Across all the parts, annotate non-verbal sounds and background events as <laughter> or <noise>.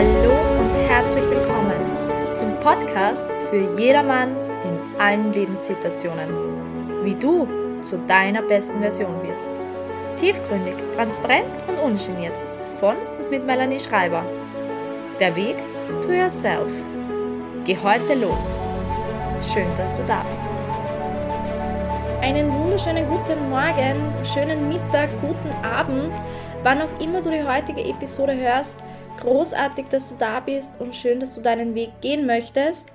Hallo und herzlich willkommen zum Podcast für jedermann in allen Lebenssituationen. Wie du zu deiner besten Version wirst. Tiefgründig, transparent und ungeniert. Von und mit Melanie Schreiber. Der Weg to yourself. Geh heute los. Schön, dass du da bist. Einen wunderschönen guten Morgen, schönen Mittag, guten Abend, wann auch immer du die heutige Episode hörst. Großartig, dass du da bist und schön, dass du deinen Weg gehen möchtest.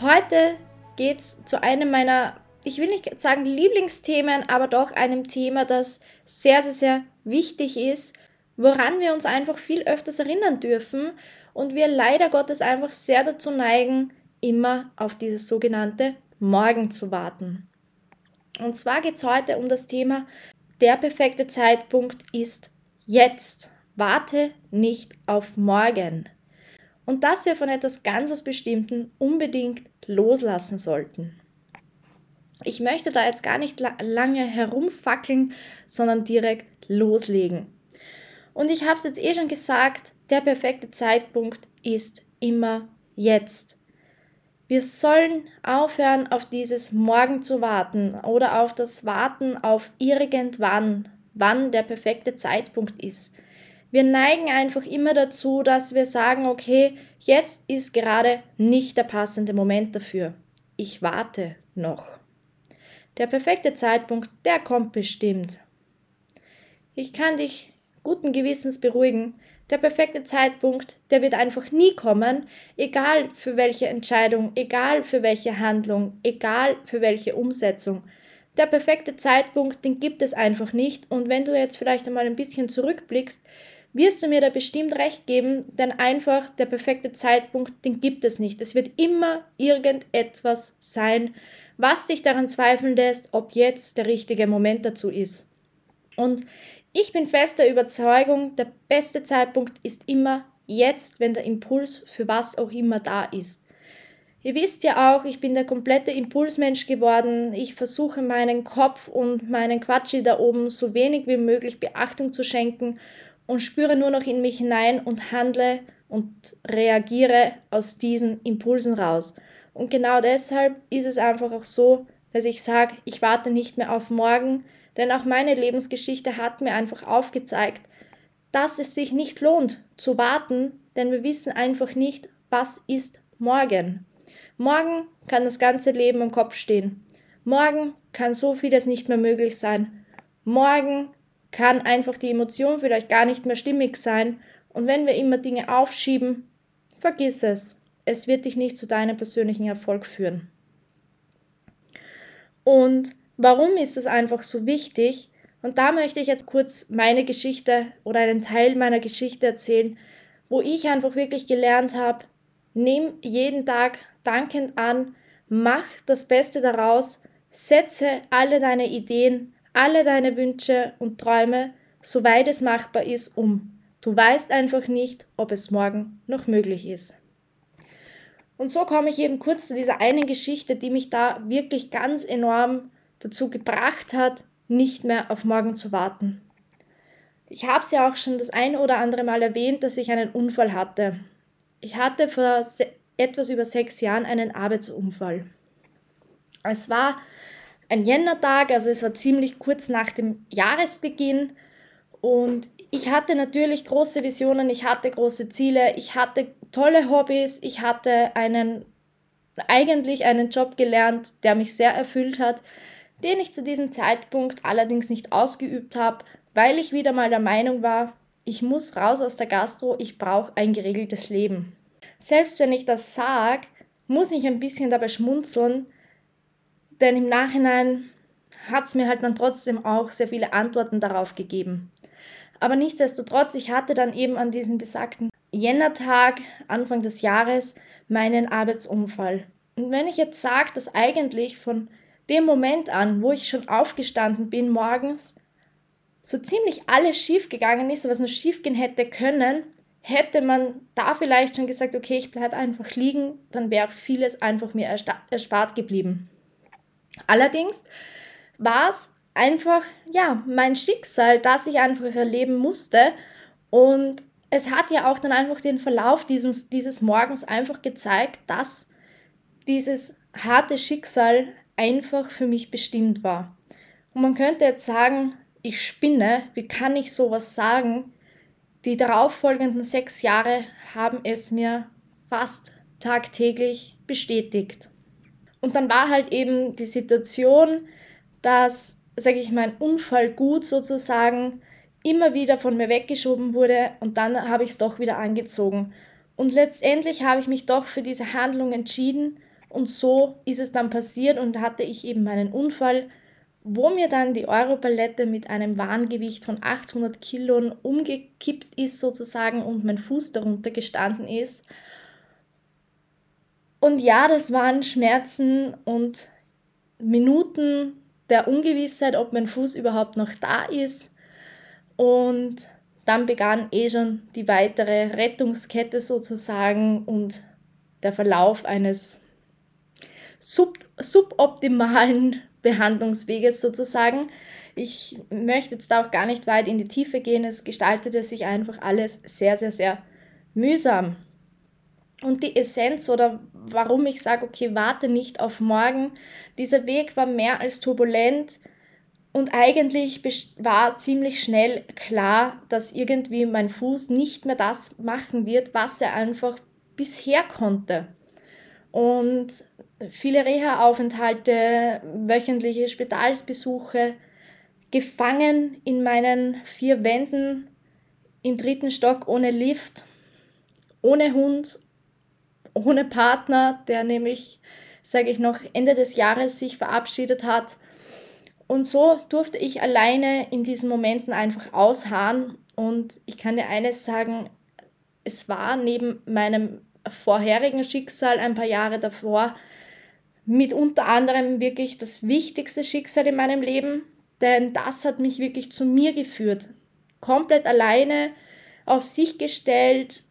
Heute geht es zu einem meiner, ich will nicht sagen Lieblingsthemen, aber doch einem Thema, das sehr, sehr, sehr wichtig ist, woran wir uns einfach viel öfters erinnern dürfen und wir leider Gottes einfach sehr dazu neigen, immer auf dieses sogenannte Morgen zu warten. Und zwar geht es heute um das Thema, der perfekte Zeitpunkt ist jetzt. Warte nicht auf morgen. Und dass wir von etwas ganz was Bestimmten unbedingt loslassen sollten. Ich möchte da jetzt gar nicht lange herumfackeln, sondern direkt loslegen. Und ich habe es jetzt eh schon gesagt, der perfekte Zeitpunkt ist immer jetzt. Wir sollen aufhören, auf dieses Morgen zu warten oder auf das Warten auf irgendwann, wann der perfekte Zeitpunkt ist. Wir neigen einfach immer dazu, dass wir sagen, okay, jetzt ist gerade nicht der passende Moment dafür. Ich warte noch. Der perfekte Zeitpunkt, der kommt bestimmt. Ich kann dich guten Gewissens beruhigen, der perfekte Zeitpunkt, der wird einfach nie kommen, egal für welche Entscheidung, egal für welche Handlung, egal für welche Umsetzung. Der perfekte Zeitpunkt, den gibt es einfach nicht und wenn du jetzt vielleicht einmal ein bisschen zurückblickst, wirst du mir da bestimmt recht geben, denn einfach der perfekte Zeitpunkt, den gibt es nicht. Es wird immer irgendetwas sein, was dich daran zweifeln lässt, ob jetzt der richtige Moment dazu ist. Und ich bin fester Überzeugung, der beste Zeitpunkt ist immer jetzt, wenn der Impuls für was auch immer da ist. Ihr wisst ja auch, ich bin der komplette Impulsmensch geworden. Ich versuche meinen Kopf und meinen Quatschi da oben so wenig wie möglich Beachtung zu schenken und spüre nur noch in mich hinein und handle und reagiere aus diesen Impulsen raus. Und genau deshalb ist es einfach auch so, dass ich sage, ich warte nicht mehr auf morgen, denn auch meine Lebensgeschichte hat mir einfach aufgezeigt, dass es sich nicht lohnt zu warten, denn wir wissen einfach nicht, was ist morgen. Morgen kann das ganze Leben im Kopf stehen. Morgen kann so vieles nicht mehr möglich sein. Morgen kann einfach die Emotion vielleicht gar nicht mehr stimmig sein. Und wenn wir immer Dinge aufschieben, vergiss es. Es wird dich nicht zu deinem persönlichen Erfolg führen. Und Warum ist es einfach so wichtig? Und da möchte ich jetzt kurz meine Geschichte oder einen Teil meiner Geschichte erzählen, wo ich einfach wirklich gelernt habe, nimm jeden Tag dankend an, mach das Beste daraus, setze alle deine Ideen, alle deine Wünsche und Träume, soweit es machbar ist, um. Du weißt einfach nicht, ob es morgen noch möglich ist. Und so komme ich eben kurz zu dieser einen Geschichte, die mich da wirklich ganz enorm dazu gebracht hat, nicht mehr auf morgen zu warten. Ich habe es ja auch schon das eine oder andere Mal erwähnt, dass ich einen Unfall hatte. Ich hatte vor etwas über sechs Jahren einen Arbeitsunfall. Es war ein Jännertag, also es war ziemlich kurz nach dem Jahresbeginn und ich hatte natürlich große Visionen, ich hatte große Ziele, ich hatte tolle Hobbys, ich hatte einen eigentlich einen Job gelernt, der mich sehr erfüllt hat den ich zu diesem Zeitpunkt allerdings nicht ausgeübt habe, weil ich wieder mal der Meinung war, ich muss raus aus der Gastro, ich brauche ein geregeltes Leben. Selbst wenn ich das sage, muss ich ein bisschen dabei schmunzeln, denn im Nachhinein hat es mir halt dann trotzdem auch sehr viele Antworten darauf gegeben. Aber nichtsdestotrotz, ich hatte dann eben an diesem besagten Jännertag, Anfang des Jahres, meinen Arbeitsunfall. Und wenn ich jetzt sage, dass eigentlich von dem Moment an, wo ich schon aufgestanden bin morgens, so ziemlich alles schief gegangen ist, was nur schief gehen hätte können, hätte man da vielleicht schon gesagt, okay, ich bleibe einfach liegen, dann wäre vieles einfach mir erspart geblieben. Allerdings war es einfach, ja, mein Schicksal, das ich einfach erleben musste und es hat ja auch dann einfach den Verlauf dieses, dieses Morgens einfach gezeigt, dass dieses harte Schicksal einfach für mich bestimmt war. Und man könnte jetzt sagen, ich spinne, wie kann ich sowas sagen? Die darauffolgenden sechs Jahre haben es mir fast tagtäglich bestätigt. Und dann war halt eben die Situation, dass, sage ich mal, ein Unfall gut sozusagen immer wieder von mir weggeschoben wurde und dann habe ich es doch wieder angezogen. Und letztendlich habe ich mich doch für diese Handlung entschieden und so ist es dann passiert und hatte ich eben meinen Unfall, wo mir dann die Europalette mit einem Warngewicht von 800 Kilo umgekippt ist sozusagen und mein Fuß darunter gestanden ist. Und ja, das waren Schmerzen und Minuten der Ungewissheit, ob mein Fuß überhaupt noch da ist. Und dann begann eh schon die weitere Rettungskette sozusagen und der Verlauf eines sub suboptimalen <laughs> Behandlungsweges sozusagen. Ich möchte jetzt da auch gar nicht weit in die Tiefe gehen. Es gestaltete sich einfach alles sehr, sehr, sehr mühsam. Und die Essenz oder warum ich sage, okay, warte nicht auf morgen, dieser Weg war mehr als turbulent und eigentlich war ziemlich schnell klar, dass irgendwie mein Fuß nicht mehr das machen wird, was er einfach bisher konnte. Und viele Reha-Aufenthalte, wöchentliche Spitalsbesuche, gefangen in meinen vier Wänden im dritten Stock ohne Lift, ohne Hund, ohne Partner, der nämlich, sage ich noch, Ende des Jahres sich verabschiedet hat und so durfte ich alleine in diesen Momenten einfach ausharren. Und ich kann dir eines sagen, es war neben meinem vorherigen Schicksal ein paar Jahre davor mit unter anderem wirklich das wichtigste Schicksal in meinem Leben, denn das hat mich wirklich zu mir geführt. Komplett alleine, auf sich gestellt,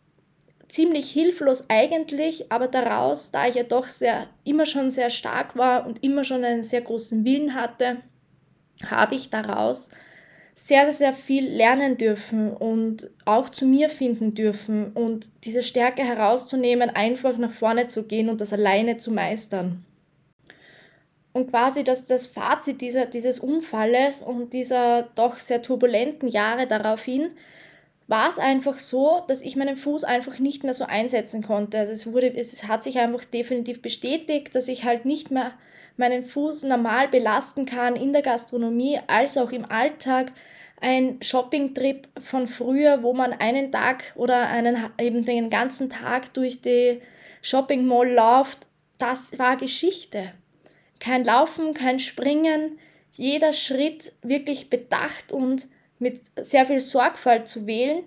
ziemlich hilflos eigentlich, aber daraus, da ich ja doch sehr, immer schon sehr stark war und immer schon einen sehr großen Willen hatte, habe ich daraus sehr, sehr, sehr viel lernen dürfen und auch zu mir finden dürfen und diese Stärke herauszunehmen, einfach nach vorne zu gehen und das alleine zu meistern. Und quasi das, das Fazit dieser, dieses Unfalles und dieser doch sehr turbulenten Jahre daraufhin, war es einfach so, dass ich meinen Fuß einfach nicht mehr so einsetzen konnte. Also es, wurde, es hat sich einfach definitiv bestätigt, dass ich halt nicht mehr meinen Fuß normal belasten kann in der Gastronomie als auch im Alltag. Ein Shopping-Trip von früher, wo man einen Tag oder einen, eben den ganzen Tag durch die Shopping Mall läuft, das war Geschichte. Kein Laufen, kein Springen, jeder Schritt wirklich bedacht und mit sehr viel Sorgfalt zu wählen,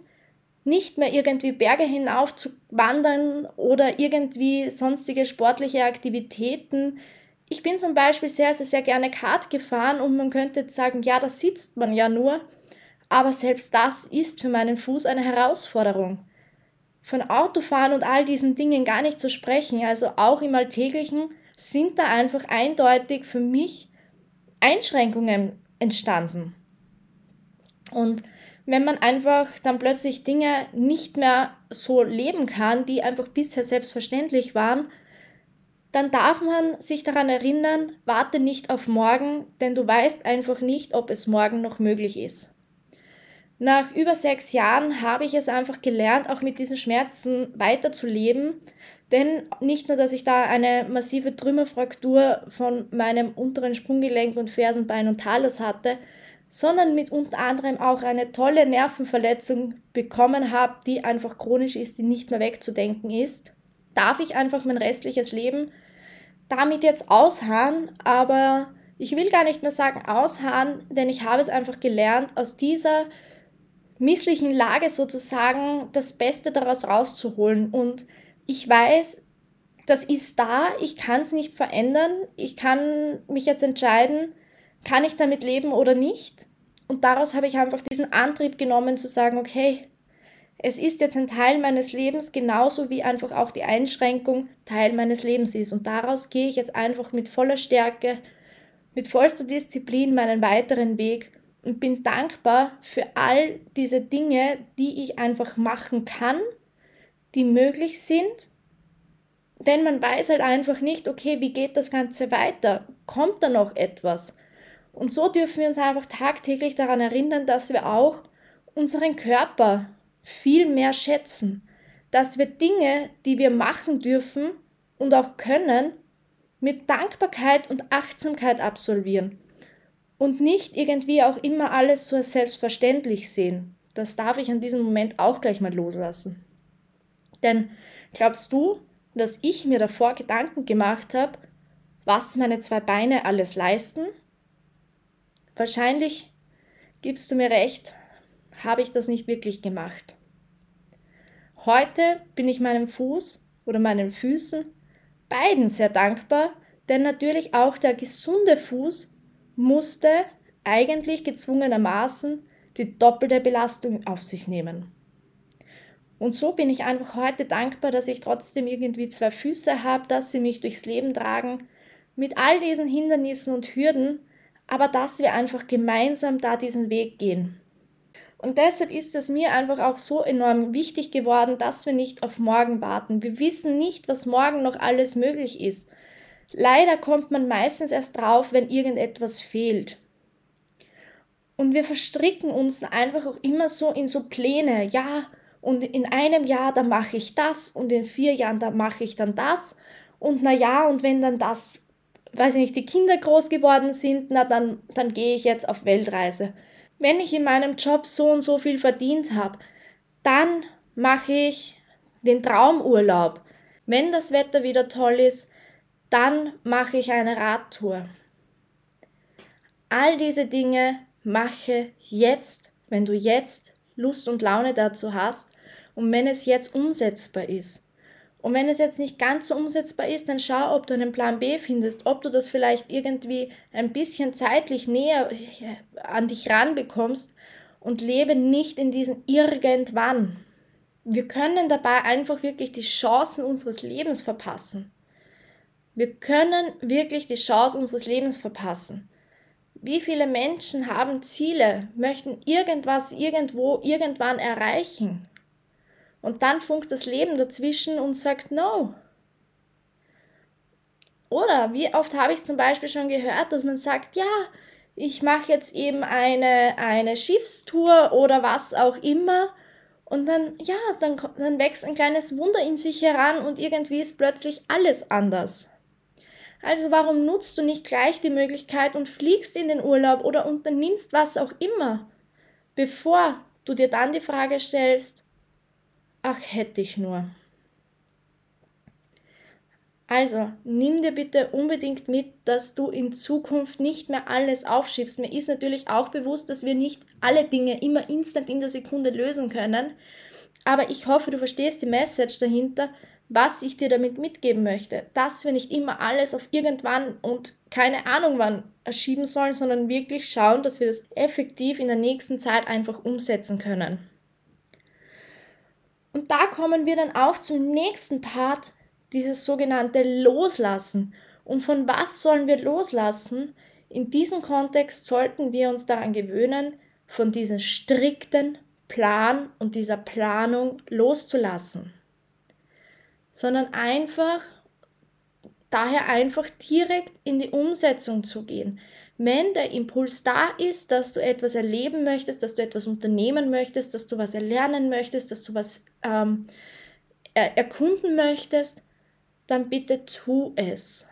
nicht mehr irgendwie Berge hinauf zu wandern oder irgendwie sonstige sportliche Aktivitäten, ich bin zum Beispiel sehr, sehr, sehr gerne Kart gefahren und man könnte jetzt sagen, ja, da sitzt man ja nur. Aber selbst das ist für meinen Fuß eine Herausforderung. Von Autofahren und all diesen Dingen gar nicht zu sprechen, also auch im Alltäglichen, sind da einfach eindeutig für mich Einschränkungen entstanden. Und wenn man einfach dann plötzlich Dinge nicht mehr so leben kann, die einfach bisher selbstverständlich waren, dann darf man sich daran erinnern, warte nicht auf morgen, denn du weißt einfach nicht, ob es morgen noch möglich ist. Nach über sechs Jahren habe ich es einfach gelernt, auch mit diesen Schmerzen weiterzuleben, denn nicht nur, dass ich da eine massive Trümmerfraktur von meinem unteren Sprunggelenk und Fersenbein und Talus hatte, sondern mit unter anderem auch eine tolle Nervenverletzung bekommen habe, die einfach chronisch ist, die nicht mehr wegzudenken ist, darf ich einfach mein restliches Leben damit jetzt ausharren, aber ich will gar nicht mehr sagen ausharren, denn ich habe es einfach gelernt, aus dieser misslichen Lage sozusagen das Beste daraus rauszuholen. Und ich weiß, das ist da, ich kann es nicht verändern, ich kann mich jetzt entscheiden, kann ich damit leben oder nicht. Und daraus habe ich einfach diesen Antrieb genommen zu sagen, okay, es ist jetzt ein Teil meines Lebens, genauso wie einfach auch die Einschränkung Teil meines Lebens ist. Und daraus gehe ich jetzt einfach mit voller Stärke, mit vollster Disziplin meinen weiteren Weg und bin dankbar für all diese Dinge, die ich einfach machen kann, die möglich sind. Denn man weiß halt einfach nicht, okay, wie geht das Ganze weiter? Kommt da noch etwas? Und so dürfen wir uns einfach tagtäglich daran erinnern, dass wir auch unseren Körper viel mehr schätzen, dass wir Dinge, die wir machen dürfen und auch können, mit Dankbarkeit und Achtsamkeit absolvieren und nicht irgendwie auch immer alles so selbstverständlich sehen. Das darf ich an diesem Moment auch gleich mal loslassen. Denn glaubst du, dass ich mir davor Gedanken gemacht habe, was meine zwei Beine alles leisten? Wahrscheinlich gibst du mir recht, habe ich das nicht wirklich gemacht. Heute bin ich meinem Fuß oder meinen Füßen beiden sehr dankbar, denn natürlich auch der gesunde Fuß musste eigentlich gezwungenermaßen die doppelte Belastung auf sich nehmen. Und so bin ich einfach heute dankbar, dass ich trotzdem irgendwie zwei Füße habe, dass sie mich durchs Leben tragen, mit all diesen Hindernissen und Hürden, aber dass wir einfach gemeinsam da diesen Weg gehen. Und deshalb ist es mir einfach auch so enorm wichtig geworden, dass wir nicht auf morgen warten. Wir wissen nicht, was morgen noch alles möglich ist. Leider kommt man meistens erst drauf, wenn irgendetwas fehlt. Und wir verstricken uns einfach auch immer so in so Pläne. Ja, und in einem Jahr, da mache ich das und in vier Jahren, da mache ich dann das. Und na ja, und wenn dann das, weiß ich nicht, die Kinder groß geworden sind, na dann, dann gehe ich jetzt auf Weltreise. Wenn ich in meinem Job so und so viel verdient habe, dann mache ich den Traumurlaub. Wenn das Wetter wieder toll ist, dann mache ich eine Radtour. All diese Dinge mache jetzt, wenn du jetzt Lust und Laune dazu hast und wenn es jetzt umsetzbar ist. Und wenn es jetzt nicht ganz so umsetzbar ist, dann schau, ob du einen Plan B findest, ob du das vielleicht irgendwie ein bisschen zeitlich näher äh, an dich ranbekommst und lebe nicht in diesem irgendwann. Wir können dabei einfach wirklich die Chancen unseres Lebens verpassen. Wir können wirklich die Chance unseres Lebens verpassen. Wie viele Menschen haben Ziele, möchten irgendwas irgendwo irgendwann erreichen und dann funkt das Leben dazwischen und sagt No. Oder wie oft habe ich zum Beispiel schon gehört, dass man sagt, ja, ich mache jetzt eben eine, eine Schiffstour oder was auch immer. Und dann, ja, dann, dann wächst ein kleines Wunder in sich heran und irgendwie ist plötzlich alles anders. Also warum nutzt du nicht gleich die Möglichkeit und fliegst in den Urlaub oder unternimmst was auch immer, bevor du dir dann die Frage stellst, Ach, hätte ich nur. Also, nimm dir bitte unbedingt mit, dass du in Zukunft nicht mehr alles aufschiebst. Mir ist natürlich auch bewusst, dass wir nicht alle Dinge immer instant in der Sekunde lösen können. Aber ich hoffe, du verstehst die Message dahinter, was ich dir damit mitgeben möchte. Dass wir nicht immer alles auf irgendwann und keine Ahnung wann erschieben sollen, sondern wirklich schauen, dass wir das effektiv in der nächsten Zeit einfach umsetzen können. Und da kommen wir dann auch zum nächsten Part, dieses sogenannte Loslassen. Und von was sollen wir loslassen? In diesem Kontext sollten wir uns daran gewöhnen, von diesem strikten Plan und dieser Planung loszulassen, sondern einfach, daher einfach direkt in die Umsetzung zu gehen wenn der Impuls da ist, dass du etwas erleben möchtest, dass du etwas unternehmen möchtest, dass du was erlernen möchtest, dass du was ähm, er erkunden möchtest, dann bitte tu es.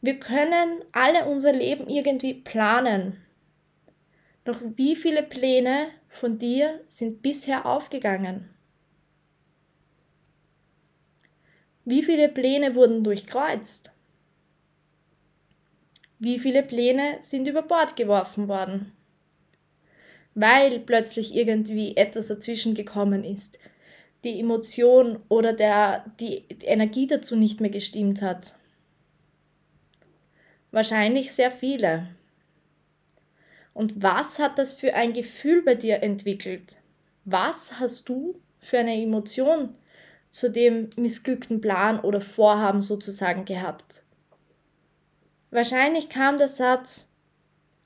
Wir können alle unser Leben irgendwie planen. Doch wie viele Pläne von dir sind bisher aufgegangen? Wie viele Pläne wurden durchkreuzt? Wie viele Pläne sind über Bord geworfen worden? Weil plötzlich irgendwie etwas dazwischen gekommen ist, die Emotion oder der, die, die Energie dazu nicht mehr gestimmt hat. Wahrscheinlich sehr viele. Und was hat das für ein Gefühl bei dir entwickelt? Was hast du für eine Emotion zu dem missglückten Plan oder Vorhaben sozusagen gehabt? Wahrscheinlich kam der Satz,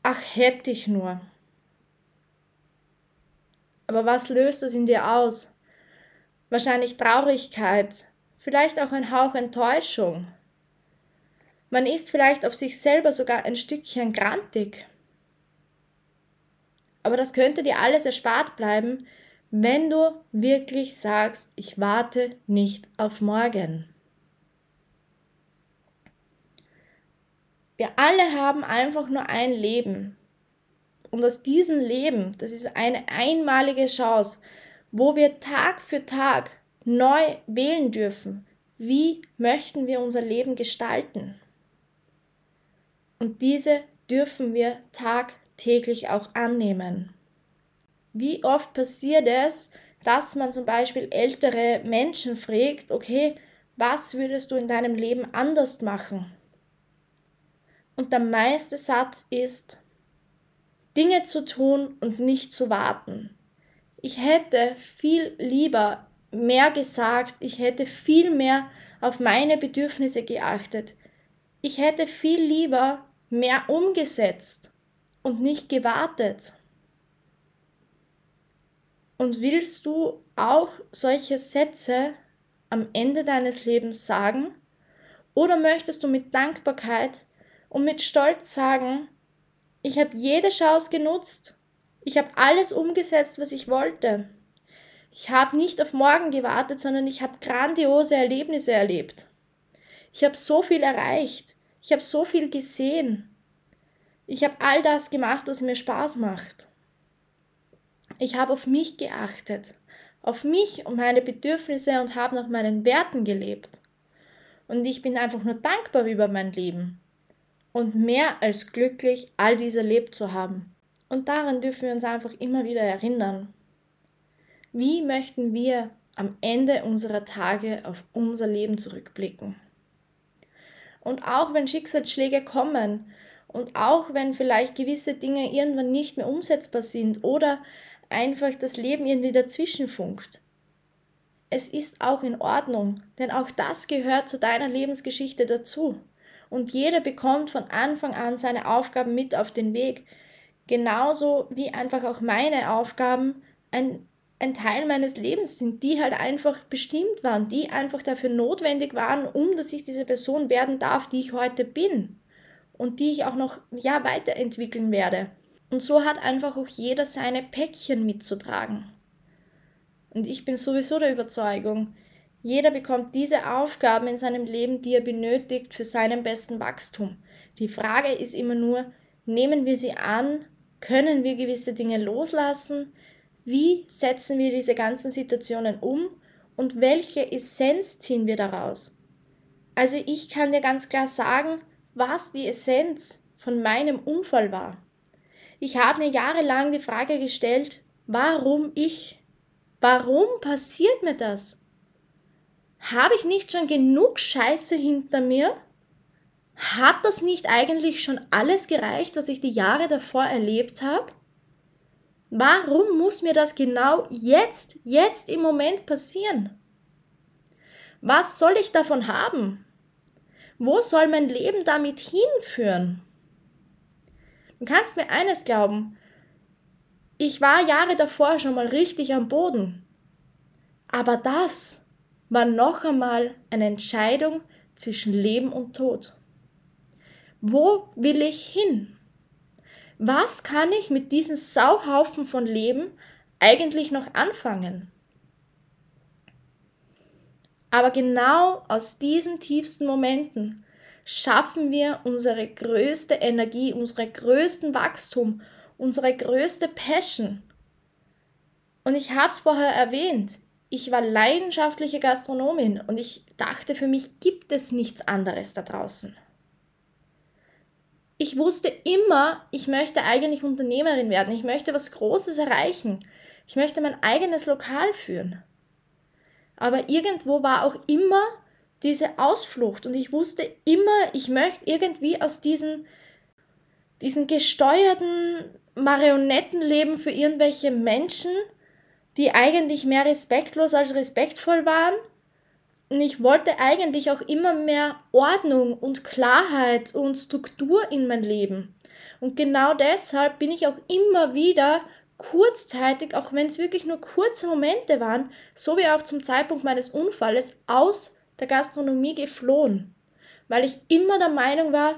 ach hätte ich nur. Aber was löst das in dir aus? Wahrscheinlich Traurigkeit, vielleicht auch ein Hauch Enttäuschung. Man ist vielleicht auf sich selber sogar ein Stückchen grantig. Aber das könnte dir alles erspart bleiben, wenn du wirklich sagst, ich warte nicht auf morgen. Wir alle haben einfach nur ein Leben. Und aus diesem Leben, das ist eine einmalige Chance, wo wir Tag für Tag neu wählen dürfen, wie möchten wir unser Leben gestalten. Und diese dürfen wir tagtäglich auch annehmen. Wie oft passiert es, dass man zum Beispiel ältere Menschen fragt, okay, was würdest du in deinem Leben anders machen? Und der meiste Satz ist, Dinge zu tun und nicht zu warten. Ich hätte viel lieber mehr gesagt, ich hätte viel mehr auf meine Bedürfnisse geachtet. Ich hätte viel lieber mehr umgesetzt und nicht gewartet. Und willst du auch solche Sätze am Ende deines Lebens sagen? Oder möchtest du mit Dankbarkeit und mit Stolz sagen, ich habe jede Chance genutzt, ich habe alles umgesetzt, was ich wollte. Ich habe nicht auf morgen gewartet, sondern ich habe grandiose Erlebnisse erlebt. Ich habe so viel erreicht. Ich habe so viel gesehen. Ich habe all das gemacht, was mir Spaß macht. Ich habe auf mich geachtet, auf mich und meine Bedürfnisse und habe nach meinen Werten gelebt. Und ich bin einfach nur dankbar über mein Leben und mehr als glücklich, all dies erlebt zu haben. Und daran dürfen wir uns einfach immer wieder erinnern. Wie möchten wir am Ende unserer Tage auf unser Leben zurückblicken? Und auch wenn Schicksalsschläge kommen und auch wenn vielleicht gewisse Dinge irgendwann nicht mehr umsetzbar sind oder einfach das Leben irgendwie dazwischen funkt. Es ist auch in Ordnung, denn auch das gehört zu deiner Lebensgeschichte dazu. Und jeder bekommt von Anfang an seine Aufgaben mit auf den Weg. Genauso wie einfach auch meine Aufgaben ein, ein Teil meines Lebens sind, die halt einfach bestimmt waren, die einfach dafür notwendig waren, um dass ich diese Person werden darf, die ich heute bin und die ich auch noch ja weiterentwickeln werde. Und so hat einfach auch jeder seine Päckchen mitzutragen. Und ich bin sowieso der Überzeugung, jeder bekommt diese Aufgaben in seinem Leben, die er benötigt für seinen besten Wachstum. Die Frage ist immer nur, nehmen wir sie an? Können wir gewisse Dinge loslassen? Wie setzen wir diese ganzen Situationen um? Und welche Essenz ziehen wir daraus? Also ich kann dir ganz klar sagen, was die Essenz von meinem Unfall war. Ich habe mir jahrelang die Frage gestellt, warum ich? Warum passiert mir das? Habe ich nicht schon genug Scheiße hinter mir? Hat das nicht eigentlich schon alles gereicht, was ich die Jahre davor erlebt habe? Warum muss mir das genau jetzt, jetzt im Moment passieren? Was soll ich davon haben? Wo soll mein Leben damit hinführen? Du kannst mir eines glauben, ich war Jahre davor schon mal richtig am Boden. Aber das war noch einmal eine Entscheidung zwischen Leben und Tod. Wo will ich hin? Was kann ich mit diesem Sauhaufen von Leben eigentlich noch anfangen? Aber genau aus diesen tiefsten Momenten schaffen wir unsere größte Energie, unsere größten Wachstum, unsere größte Passion. Und ich habe es vorher erwähnt, ich war leidenschaftliche Gastronomin und ich dachte, für mich gibt es nichts anderes da draußen. Ich wusste immer, ich möchte eigentlich Unternehmerin werden, ich möchte was Großes erreichen, ich möchte mein eigenes Lokal führen. Aber irgendwo war auch immer diese Ausflucht und ich wusste immer, ich möchte irgendwie aus diesen, diesen gesteuerten Marionettenleben für irgendwelche Menschen die eigentlich mehr respektlos als respektvoll waren. Und ich wollte eigentlich auch immer mehr Ordnung und Klarheit und Struktur in mein Leben. Und genau deshalb bin ich auch immer wieder kurzzeitig, auch wenn es wirklich nur kurze Momente waren, so wie auch zum Zeitpunkt meines Unfalles, aus der Gastronomie geflohen, weil ich immer der Meinung war,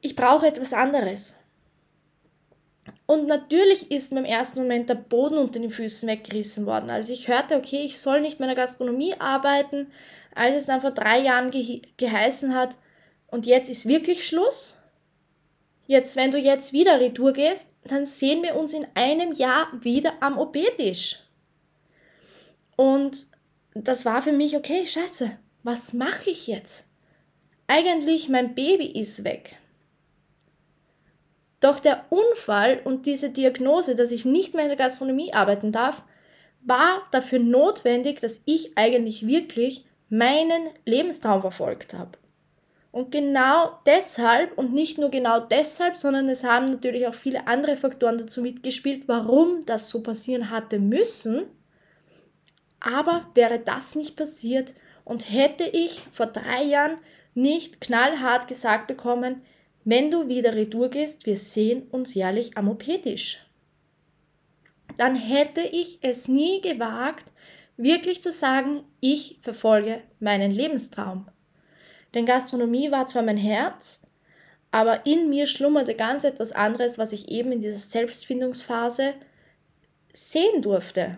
ich brauche etwas anderes. Und natürlich ist mir im ersten Moment der Boden unter den Füßen weggerissen worden. Als ich hörte, okay, ich soll nicht mehr in der Gastronomie arbeiten, als es dann vor drei Jahren ge geheißen hat, und jetzt ist wirklich Schluss. Jetzt, wenn du jetzt wieder Retour gehst, dann sehen wir uns in einem Jahr wieder am OP-Tisch. Und das war für mich, okay, scheiße, was mache ich jetzt? Eigentlich, mein Baby ist weg. Doch der Unfall und diese Diagnose, dass ich nicht mehr in der Gastronomie arbeiten darf, war dafür notwendig, dass ich eigentlich wirklich meinen Lebenstraum verfolgt habe. Und genau deshalb und nicht nur genau deshalb, sondern es haben natürlich auch viele andere Faktoren dazu mitgespielt, warum das so passieren hatte müssen. Aber wäre das nicht passiert und hätte ich vor drei Jahren nicht knallhart gesagt bekommen, wenn du wieder retour gehst, wir sehen uns jährlich am OP-Tisch. Dann hätte ich es nie gewagt, wirklich zu sagen, ich verfolge meinen Lebenstraum. Denn Gastronomie war zwar mein Herz, aber in mir schlummerte ganz etwas anderes, was ich eben in dieser Selbstfindungsphase sehen durfte.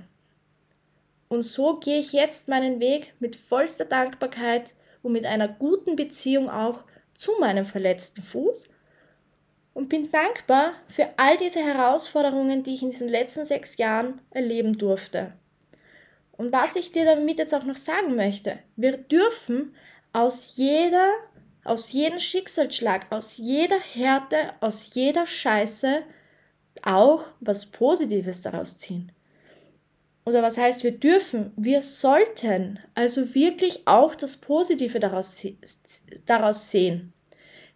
Und so gehe ich jetzt meinen Weg mit vollster Dankbarkeit und mit einer guten Beziehung auch zu meinem verletzten Fuß und bin dankbar für all diese Herausforderungen, die ich in diesen letzten sechs Jahren erleben durfte. Und was ich dir damit jetzt auch noch sagen möchte, wir dürfen aus jeder, aus jedem Schicksalsschlag, aus jeder Härte, aus jeder Scheiße auch was Positives daraus ziehen. Oder was heißt, wir dürfen, wir sollten also wirklich auch das Positive daraus, daraus sehen.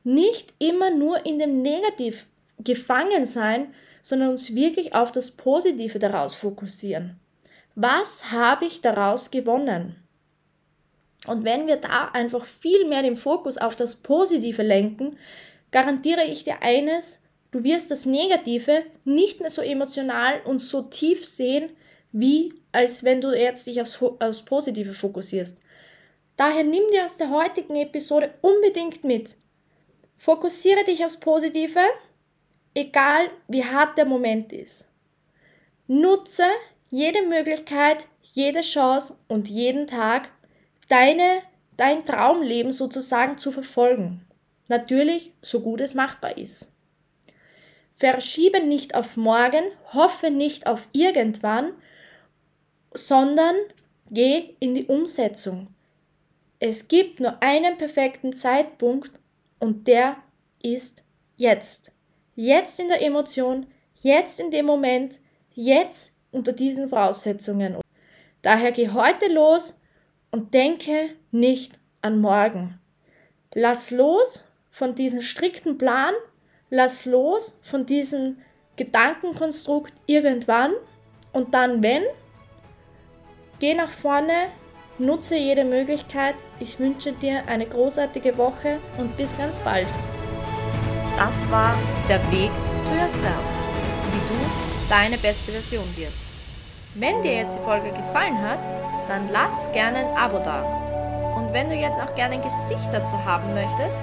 Nicht immer nur in dem Negativ gefangen sein, sondern uns wirklich auf das Positive daraus fokussieren. Was habe ich daraus gewonnen? Und wenn wir da einfach viel mehr den Fokus auf das Positive lenken, garantiere ich dir eines, du wirst das Negative nicht mehr so emotional und so tief sehen, wie als wenn du jetzt dich aufs, aufs Positive fokussierst. Daher nimm dir aus der heutigen Episode unbedingt mit. Fokussiere dich aufs Positive, egal wie hart der Moment ist. Nutze jede Möglichkeit, jede Chance und jeden Tag, deine, dein Traumleben sozusagen zu verfolgen. Natürlich, so gut es machbar ist. Verschiebe nicht auf morgen, hoffe nicht auf irgendwann, sondern geh in die Umsetzung. Es gibt nur einen perfekten Zeitpunkt und der ist jetzt. Jetzt in der Emotion, jetzt in dem Moment, jetzt unter diesen Voraussetzungen. Daher geh heute los und denke nicht an morgen. Lass los von diesem strikten Plan, lass los von diesem Gedankenkonstrukt irgendwann und dann wenn, geh nach vorne, nutze jede Möglichkeit. Ich wünsche dir eine großartige Woche und bis ganz bald. Das war der Weg to Yourself, wie du deine beste Version wirst. Wenn dir jetzt die Folge gefallen hat, dann lass gerne ein Abo da. Und wenn du jetzt auch gerne ein Gesicht dazu haben möchtest,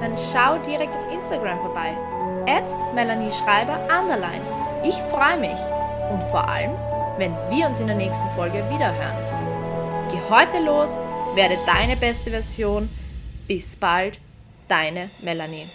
dann schau direkt auf Instagram vorbei. At Melanie Schreiber Underline. Ich freue mich. Und vor allem, wenn wir uns in der nächsten Folge wiederhören. Geh heute los, werde deine beste Version. Bis bald, deine Melanie.